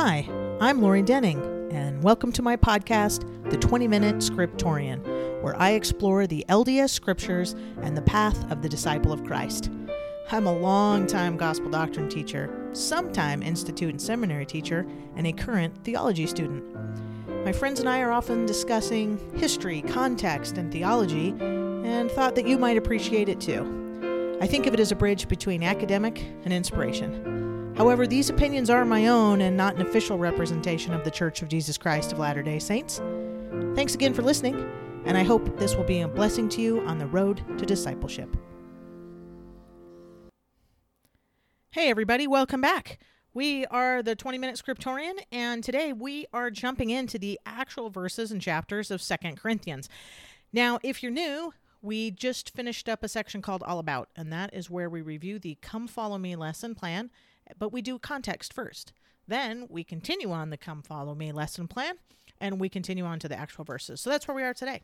Hi, I'm Lori Denning, and welcome to my podcast, The 20 Minute Scriptorian, where I explore the LDS scriptures and the path of the disciple of Christ. I'm a long-time gospel doctrine teacher, sometime institute and seminary teacher, and a current theology student. My friends and I are often discussing history, context, and theology, and thought that you might appreciate it too. I think of it as a bridge between academic and inspiration. However, these opinions are my own and not an official representation of the Church of Jesus Christ of Latter day Saints. Thanks again for listening, and I hope this will be a blessing to you on the road to discipleship. Hey, everybody, welcome back. We are the 20 Minute Scriptorian, and today we are jumping into the actual verses and chapters of Second Corinthians. Now, if you're new, we just finished up a section called All About, and that is where we review the Come Follow Me lesson plan, but we do context first. Then we continue on the Come Follow Me lesson plan, and we continue on to the actual verses. So that's where we are today.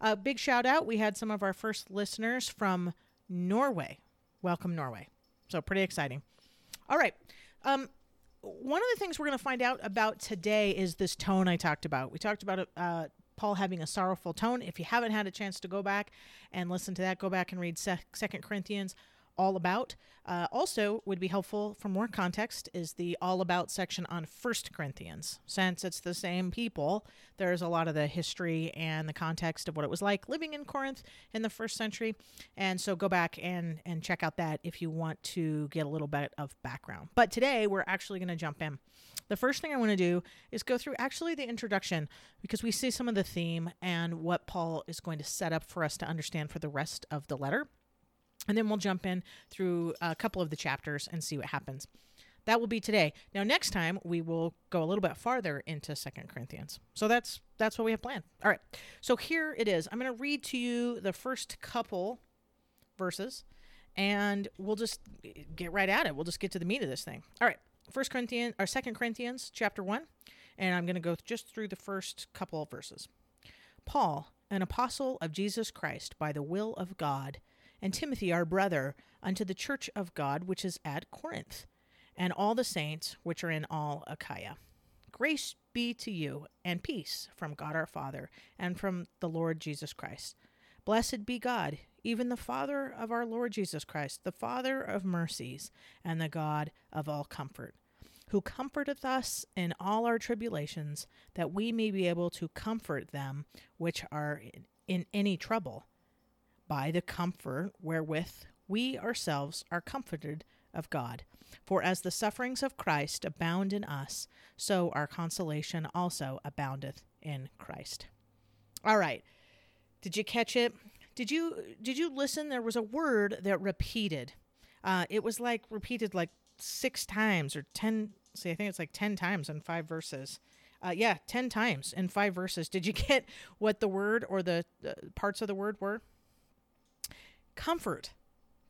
A big shout out. We had some of our first listeners from Norway. Welcome, Norway. So pretty exciting. All right. Um, one of the things we're going to find out about today is this tone I talked about. We talked about uh, Paul having a sorrowful tone. If you haven't had a chance to go back and listen to that, go back and read Second Corinthians all about. Uh, also, would be helpful for more context is the all about section on First Corinthians. Since it's the same people, there's a lot of the history and the context of what it was like living in Corinth in the first century. And so go back and and check out that if you want to get a little bit of background. But today we're actually going to jump in. The first thing I want to do is go through actually the introduction because we see some of the theme and what Paul is going to set up for us to understand for the rest of the letter. And then we'll jump in through a couple of the chapters and see what happens. That will be today. Now next time we will go a little bit farther into Second Corinthians. So that's that's what we have planned. All right. So here it is. I'm going to read to you the first couple verses and we'll just get right at it. We'll just get to the meat of this thing. All right. First Corinthians or Second Corinthians chapter 1 and I'm going to go just through the first couple of verses. Paul, an apostle of Jesus Christ by the will of God, and Timothy our brother, unto the church of God which is at Corinth, and all the saints which are in all Achaia. Grace be to you, and peace from God our Father, and from the Lord Jesus Christ. Blessed be God, even the Father of our Lord Jesus Christ, the Father of mercies, and the God of all comfort, who comforteth us in all our tribulations, that we may be able to comfort them which are in, in any trouble by the comfort wherewith we ourselves are comforted of God. For as the sufferings of Christ abound in us, so our consolation also aboundeth in Christ. All right. Did you catch it? Did you did you listen? There was a word that repeated. Uh, it was like repeated like six times or ten. See, I think it's like ten times in five verses. Uh, yeah, ten times in five verses. Did you get what the word or the uh, parts of the word were? Comfort.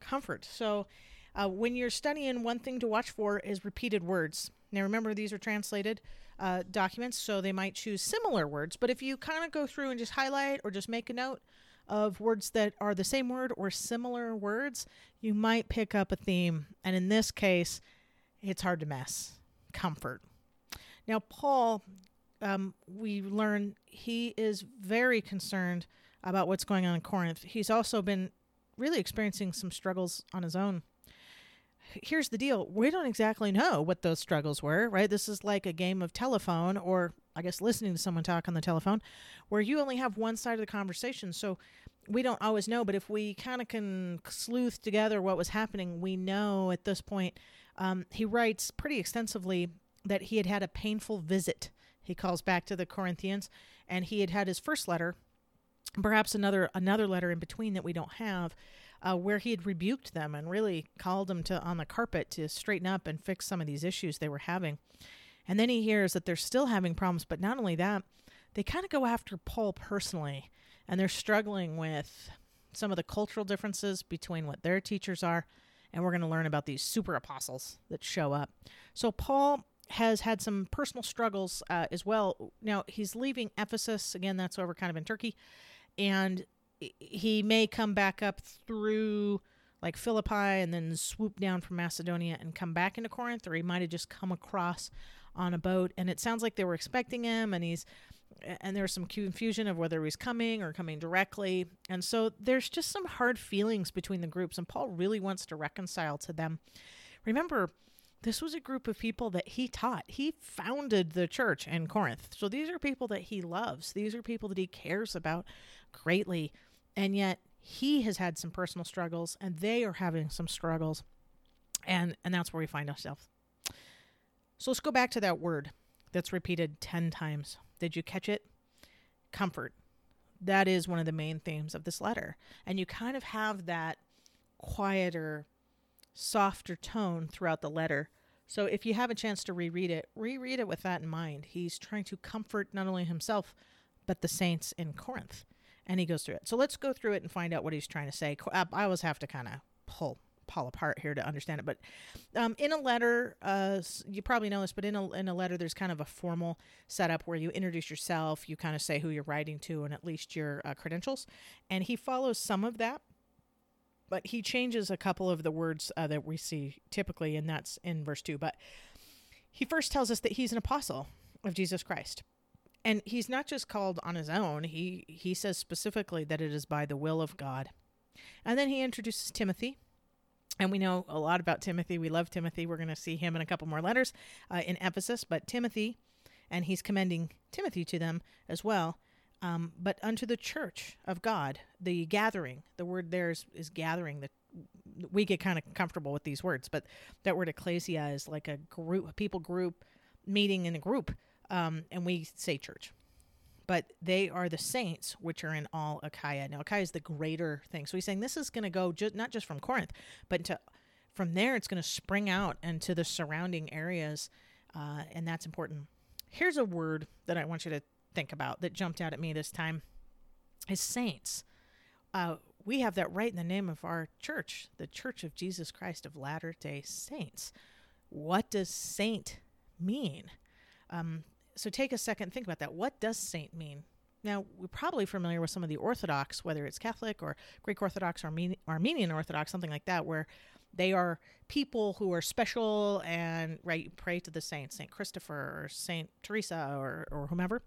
Comfort. So, uh, when you're studying, one thing to watch for is repeated words. Now, remember, these are translated uh, documents, so they might choose similar words. But if you kind of go through and just highlight or just make a note of words that are the same word or similar words, you might pick up a theme. And in this case, it's hard to mess. comfort. Now, Paul, um, we learn he is very concerned about what's going on in Corinth. He's also been really experiencing some struggles on his own. Here's the deal we don't exactly know what those struggles were, right? This is like a game of telephone, or I guess listening to someone talk on the telephone, where you only have one side of the conversation. So we don't always know, but if we kind of can sleuth together what was happening, we know at this point. Um, he writes pretty extensively that he had had a painful visit. He calls back to the Corinthians, and he had had his first letter perhaps another another letter in between that we don't have uh, where he had rebuked them and really called them to on the carpet to straighten up and fix some of these issues they were having. And then he hears that they're still having problems but not only that they kind of go after paul personally and they're struggling with some of the cultural differences between what their teachers are and we're going to learn about these super apostles that show up. So paul has had some personal struggles uh, as well. Now he's leaving ephesus. Again that's over kind of in turkey and he may come back up through like Philippi and then swoop down from Macedonia and come back into Corinth, or he might have just come across on a boat, and it sounds like they were expecting him, and he's and there's some confusion of whether he's coming or coming directly. And so there's just some hard feelings between the groups, and Paul really wants to reconcile to them. Remember, this was a group of people that he taught. He founded the church in Corinth. So these are people that he loves, these are people that he cares about greatly. And yet he has had some personal struggles, and they are having some struggles. And, and that's where we find ourselves. So let's go back to that word that's repeated 10 times. Did you catch it? Comfort. That is one of the main themes of this letter. And you kind of have that quieter, softer tone throughout the letter. So if you have a chance to reread it, reread it with that in mind. He's trying to comfort not only himself, but the saints in Corinth. And he goes through it. So let's go through it and find out what he's trying to say. I always have to kind of pull fall apart here to understand it. But um, in a letter, uh, you probably know this, but in a, in a letter, there's kind of a formal setup where you introduce yourself, you kind of say who you're writing to, and at least your uh, credentials. And he follows some of that, but he changes a couple of the words uh, that we see typically, and that's in verse 2. But he first tells us that he's an apostle of Jesus Christ. And he's not just called on his own. He he says specifically that it is by the will of God. And then he introduces Timothy, and we know a lot about Timothy. We love Timothy. We're going to see him in a couple more letters uh, in Ephesus. But Timothy, and he's commending Timothy to them as well. Um, but unto the church of God, the gathering, the word there is, is gathering. The, we get kind of comfortable with these words, but that word ecclesia is like a group, a people group meeting in a group. Um, and we say church but they are the saints which are in all Achaia. Now, Achaia is the greater thing. So he's saying this is going to go ju- not just from Corinth, but from there it's going to spring out into the surrounding areas, uh, and that's important. Here's a word that I want you to think about that jumped out at me this time is saints. Uh, we have that right in the name of our church, the Church of Jesus Christ of Latter day Saints. What does saint mean? Um, so take a second, think about that. What does saint mean? Now, we're probably familiar with some of the Orthodox, whether it's Catholic or Greek Orthodox or Armenian Orthodox, something like that, where they are people who are special and right pray to the saints, Saint Christopher or Saint Teresa or, or whomever.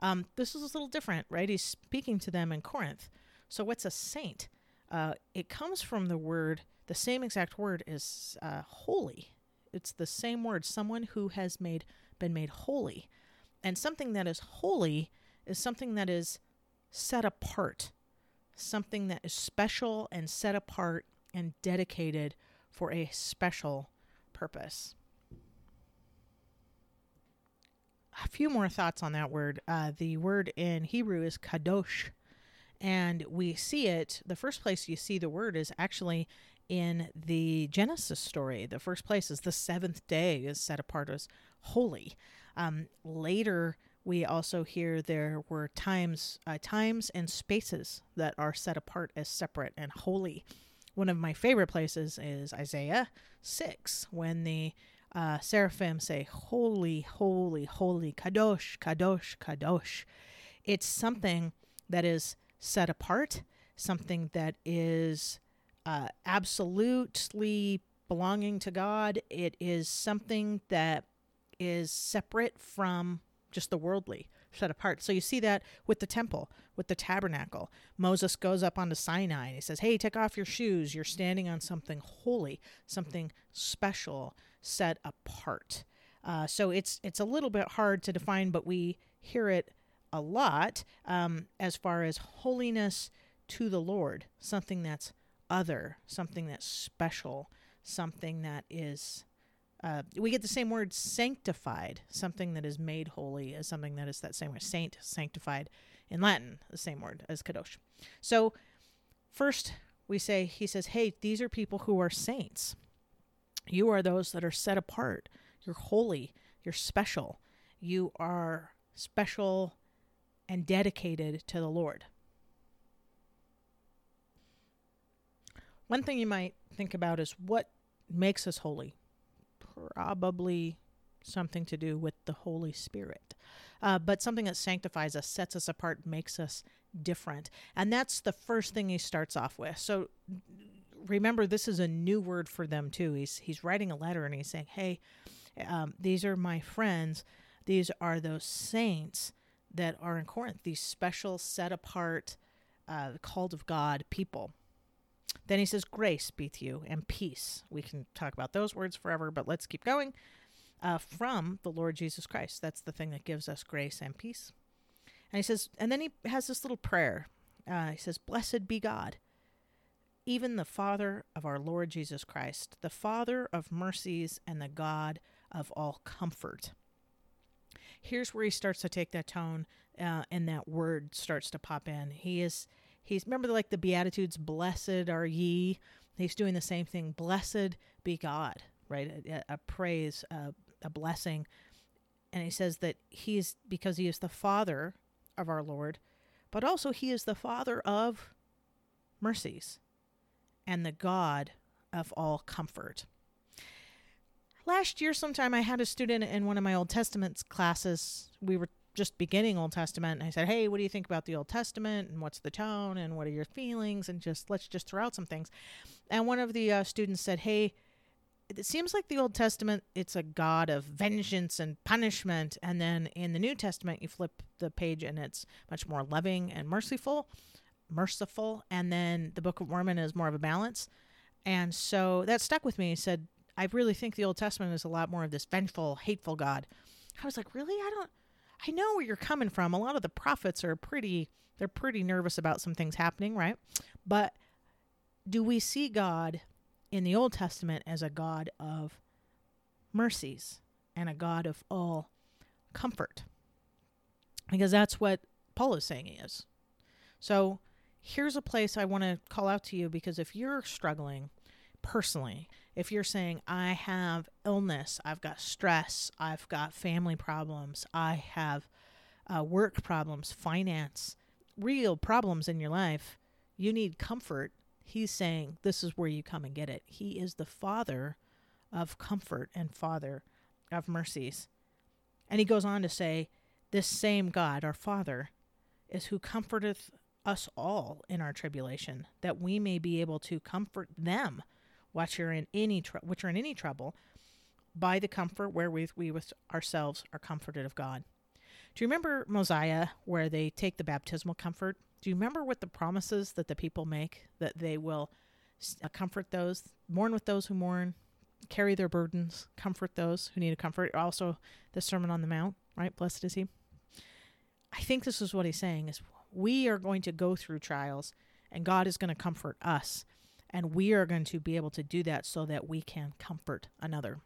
Um, this is a little different, right? He's speaking to them in Corinth. So, what's a saint? Uh, it comes from the word, the same exact word is uh, holy. It's the same word, someone who has made been made holy. And something that is holy is something that is set apart, something that is special and set apart and dedicated for a special purpose. A few more thoughts on that word. Uh, the word in Hebrew is kadosh, and we see it. The first place you see the word is actually in the Genesis story. The first place is the seventh day is set apart as holy. Um, later, we also hear there were times, uh, times and spaces that are set apart as separate and holy. One of my favorite places is Isaiah 6, when the uh, seraphim say, Holy, holy, holy, Kadosh, Kadosh, Kadosh. It's something that is set apart, something that is uh, absolutely belonging to God. It is something that is separate from just the worldly, set apart. So you see that with the temple, with the tabernacle. Moses goes up onto Sinai and he says, Hey, take off your shoes. You're standing on something holy, something special, set apart. Uh, so it's it's a little bit hard to define, but we hear it a lot um, as far as holiness to the Lord, something that's other, something that's special, something that is uh, we get the same word sanctified, something that is made holy, as something that is that same word, saint, sanctified in Latin, the same word as kadosh. So, first we say, he says, hey, these are people who are saints. You are those that are set apart. You're holy. You're special. You are special and dedicated to the Lord. One thing you might think about is what makes us holy? Probably something to do with the Holy Spirit. Uh, but something that sanctifies us, sets us apart, makes us different. And that's the first thing he starts off with. So remember, this is a new word for them too. He's he's writing a letter and he's saying, "Hey, Um, these are my friends. These are those saints that are in Corinth, these special, set apart, uh, called of God people. Then he says, Grace be to you and peace. We can talk about those words forever, but let's keep going. Uh, from the Lord Jesus Christ. That's the thing that gives us grace and peace. And he says, and then he has this little prayer. Uh, he says, Blessed be God, even the Father of our Lord Jesus Christ, the Father of mercies and the God of all comfort. Here's where he starts to take that tone uh, and that word starts to pop in. He is, he's, remember like the Beatitudes, blessed are ye. He's doing the same thing. Blessed be God, right? A, a praise, a, a blessing. And he says that he is, because he is the Father of our Lord, but also he is the Father of mercies and the God of all comfort. Last year, sometime, I had a student in one of my Old testaments classes. We were just beginning Old Testament, and I said, Hey, what do you think about the Old Testament? And what's the tone? And what are your feelings? And just let's just throw out some things. And one of the uh, students said, Hey, it seems like the Old Testament, it's a God of vengeance and punishment. And then in the New Testament, you flip the page and it's much more loving and merciful, merciful. And then the Book of Mormon is more of a balance. And so that stuck with me. He said, I really think the Old Testament is a lot more of this vengeful, hateful God. I was like, really? I don't, I know where you're coming from. A lot of the prophets are pretty, they're pretty nervous about some things happening, right? But do we see God in the Old Testament as a God of mercies and a God of all comfort. Because that's what Paul is saying he is. So here's a place I want to call out to you because if you're struggling personally, if you're saying, I have illness, I've got stress, I've got family problems, I have uh, work problems, finance, real problems in your life, you need comfort he's saying this is where you come and get it. He is the Father of comfort and Father of mercies. And he goes on to say, This same God, our Father, is who comforteth us all in our tribulation, that we may be able to comfort them which are in any tr- which are in any trouble, by the comfort wherewith we with ourselves are comforted of God. Do you remember Mosiah, where they take the baptismal comfort do you remember what the promises that the people make that they will uh, comfort those, mourn with those who mourn, carry their burdens, comfort those who need a comfort? Also, the Sermon on the Mount, right? Blessed is He. I think this is what he's saying: is we are going to go through trials, and God is going to comfort us, and we are going to be able to do that so that we can comfort another.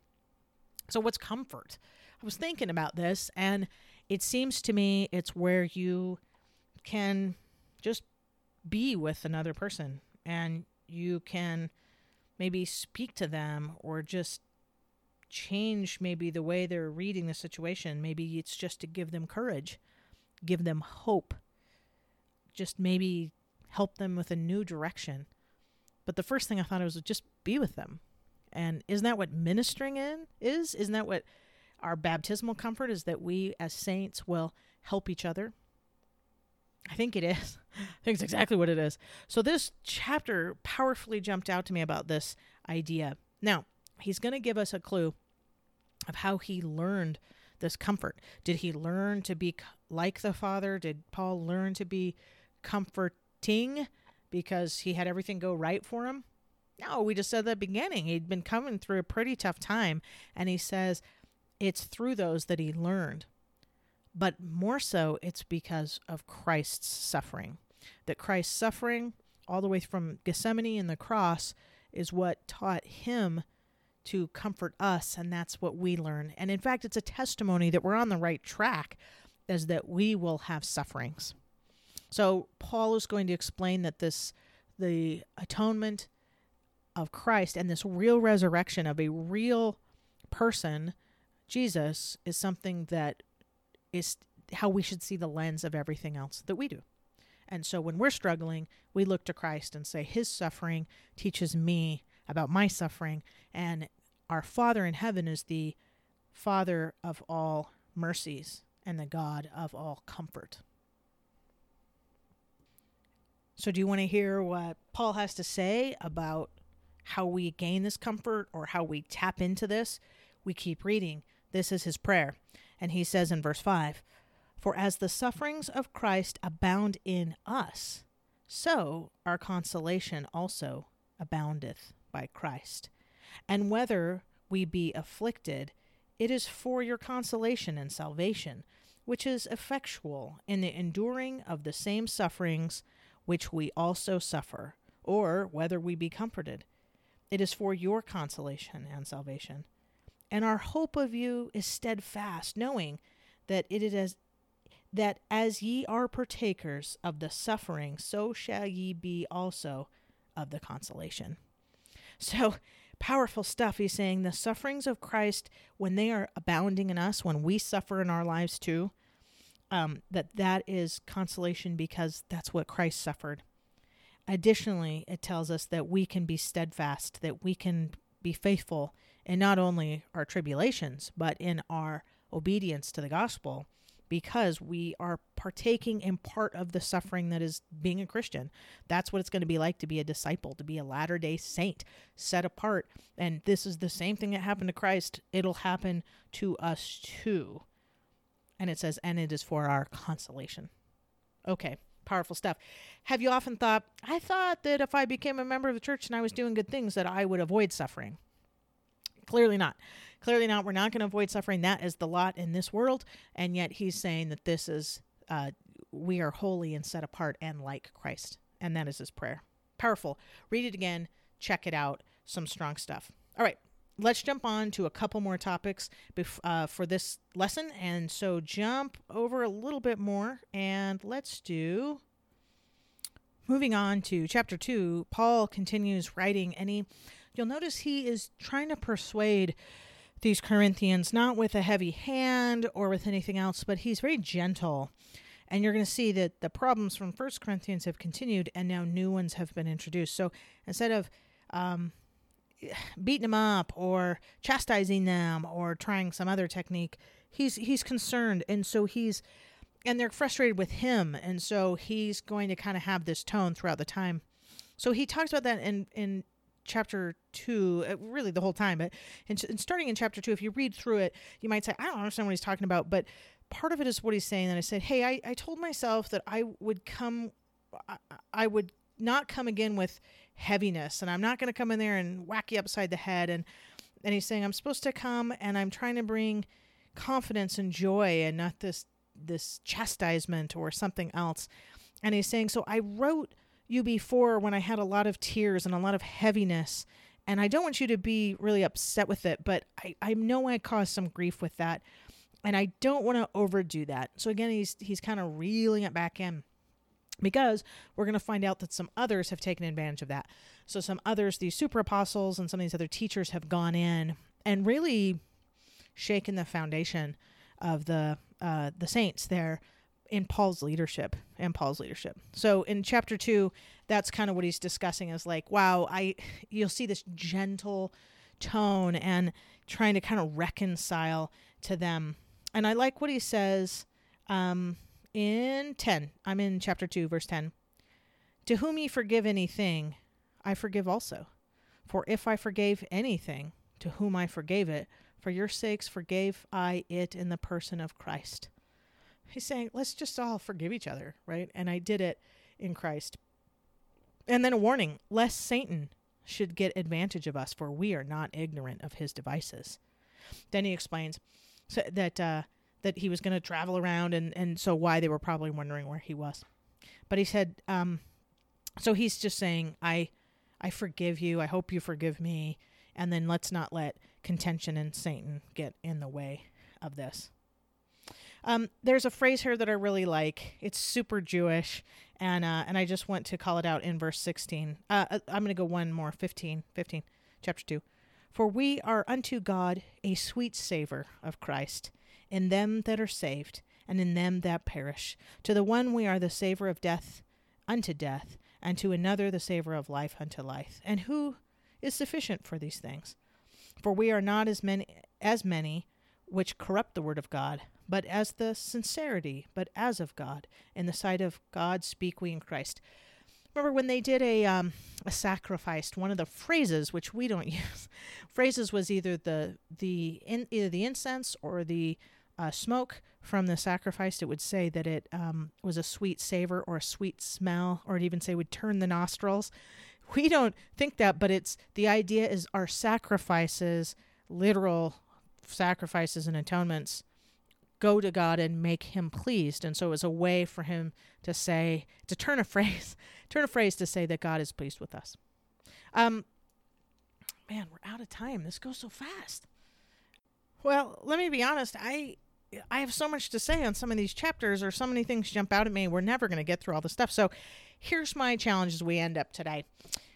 So, what's comfort? I was thinking about this, and it seems to me it's where you can just be with another person and you can maybe speak to them or just change maybe the way they're reading the situation. Maybe it's just to give them courage, give them hope, just maybe help them with a new direction. But the first thing I thought was just be with them. And isn't that what ministering in is? Isn't that what our baptismal comfort is that we as saints will help each other, I think it is. I think it's exactly what it is. So this chapter powerfully jumped out to me about this idea. Now, he's going to give us a clue of how he learned this comfort. Did he learn to be like the Father? Did Paul learn to be comforting because he had everything go right for him? No, we just said at the beginning he'd been coming through a pretty tough time, and he says it's through those that he learned but more so it's because of Christ's suffering. That Christ's suffering, all the way from Gethsemane and the cross, is what taught him to comfort us, and that's what we learn. And in fact, it's a testimony that we're on the right track, is that we will have sufferings. So Paul is going to explain that this, the atonement of Christ and this real resurrection of a real person, Jesus, is something that is how we should see the lens of everything else that we do. And so when we're struggling, we look to Christ and say, His suffering teaches me about my suffering. And our Father in heaven is the Father of all mercies and the God of all comfort. So, do you want to hear what Paul has to say about how we gain this comfort or how we tap into this? we keep reading. This is his prayer. And he says in verse 5 For as the sufferings of Christ abound in us, so our consolation also aboundeth by Christ. And whether we be afflicted, it is for your consolation and salvation, which is effectual in the enduring of the same sufferings which we also suffer, or whether we be comforted. It is for your consolation and salvation. And our hope of you is steadfast, knowing that it is as that as ye are partakers of the suffering, so shall ye be also of the consolation. So powerful stuff. He's saying the sufferings of Christ, when they are abounding in us, when we suffer in our lives too, um, that that is consolation because that's what Christ suffered. Additionally, it tells us that we can be steadfast, that we can be faithful in not only our tribulations, but in our obedience to the gospel because we are partaking in part of the suffering that is being a Christian. That's what it's going to be like to be a disciple, to be a latter day saint, set apart. And this is the same thing that happened to Christ. It'll happen to us too. And it says, and it is for our consolation. Okay, powerful stuff. Have you often thought, I thought that if I became a member of the church and I was doing good things, that I would avoid suffering? Clearly not. Clearly not. We're not going to avoid suffering. That is the lot in this world. And yet he's saying that this is, uh, we are holy and set apart and like Christ. And that is his prayer. Powerful. Read it again. Check it out. Some strong stuff. All right. Let's jump on to a couple more topics bef- uh, for this lesson. And so jump over a little bit more and let's do. Moving on to chapter 2, Paul continues writing and he you'll notice he is trying to persuade these Corinthians not with a heavy hand or with anything else, but he's very gentle. And you're going to see that the problems from First Corinthians have continued, and now new ones have been introduced. So instead of um, beating them up or chastising them or trying some other technique, he's he's concerned, and so he's and they're frustrated with him, and so he's going to kind of have this tone throughout the time. So he talks about that in in chapter two, uh, really the whole time, but in starting in chapter two, if you read through it, you might say, I don't understand what he's talking about, but part of it is what he's saying. And I said, Hey, I, I told myself that I would come, I, I would not come again with heaviness and I'm not going to come in there and whack you upside the head. And, and he's saying, I'm supposed to come and I'm trying to bring confidence and joy and not this, this chastisement or something else. And he's saying, so I wrote you before when I had a lot of tears and a lot of heaviness. And I don't want you to be really upset with it, but I, I know I caused some grief with that. And I don't want to overdo that. So again, he's he's kind of reeling it back in because we're going to find out that some others have taken advantage of that. So some others, these super apostles and some of these other teachers have gone in and really shaken the foundation of the uh, the saints there in Paul's leadership and Paul's leadership. So in chapter 2, that's kind of what he's discussing is like, wow, I you'll see this gentle tone and trying to kind of reconcile to them. And I like what he says um, in 10. I'm in chapter 2, verse 10. To whom ye forgive anything, I forgive also. For if I forgave anything, to whom I forgave it, for your sakes forgave I it in the person of Christ He's saying, let's just all forgive each other, right? And I did it in Christ. And then a warning lest Satan should get advantage of us, for we are not ignorant of his devices. Then he explains that uh, that he was going to travel around, and and so why they were probably wondering where he was. But he said, um, so he's just saying, I I forgive you. I hope you forgive me. And then let's not let contention and Satan get in the way of this. Um, there's a phrase here that I really like. It's super Jewish, and uh, and I just want to call it out in verse 16. Uh, uh I'm going to go one more, 15, 15, chapter 2. For we are unto God a sweet savor of Christ in them that are saved and in them that perish. To the one we are the savor of death unto death, and to another the savor of life unto life. And who is sufficient for these things? For we are not as many as many which corrupt the word of God, but as the sincerity, but as of God. In the sight of God speak we in Christ. Remember when they did a um, a sacrifice. One of the phrases which we don't use, phrases was either the the in, either the incense or the uh, smoke from the sacrifice. It would say that it um, was a sweet savor or a sweet smell, or it even say would turn the nostrils. We don't think that, but it's the idea is our sacrifices, literal sacrifices and atonements go to God and make him pleased. And so it was a way for him to say, to turn a phrase, turn a phrase to say that God is pleased with us. Um, man, we're out of time. This goes so fast. Well, let me be honest. I I have so much to say on some of these chapters, or so many things jump out at me. We're never going to get through all the stuff. So, here's my challenge as we end up today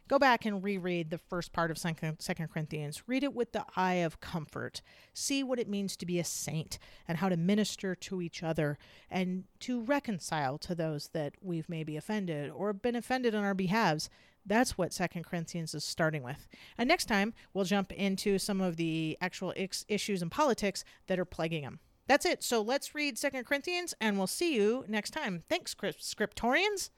go back and reread the first part of second, corinthians. Read it with the eye of comfort. See what it means to be a saint and how to minister to each other and to reconcile to those that we've maybe offended or been offended on our behalves. That's what second corinthians is starting with. And next time we'll jump into some of the actual issues and politics that are plaguing them that's it. So let's read second corinthians and we'll see you next time. Thanks scriptorians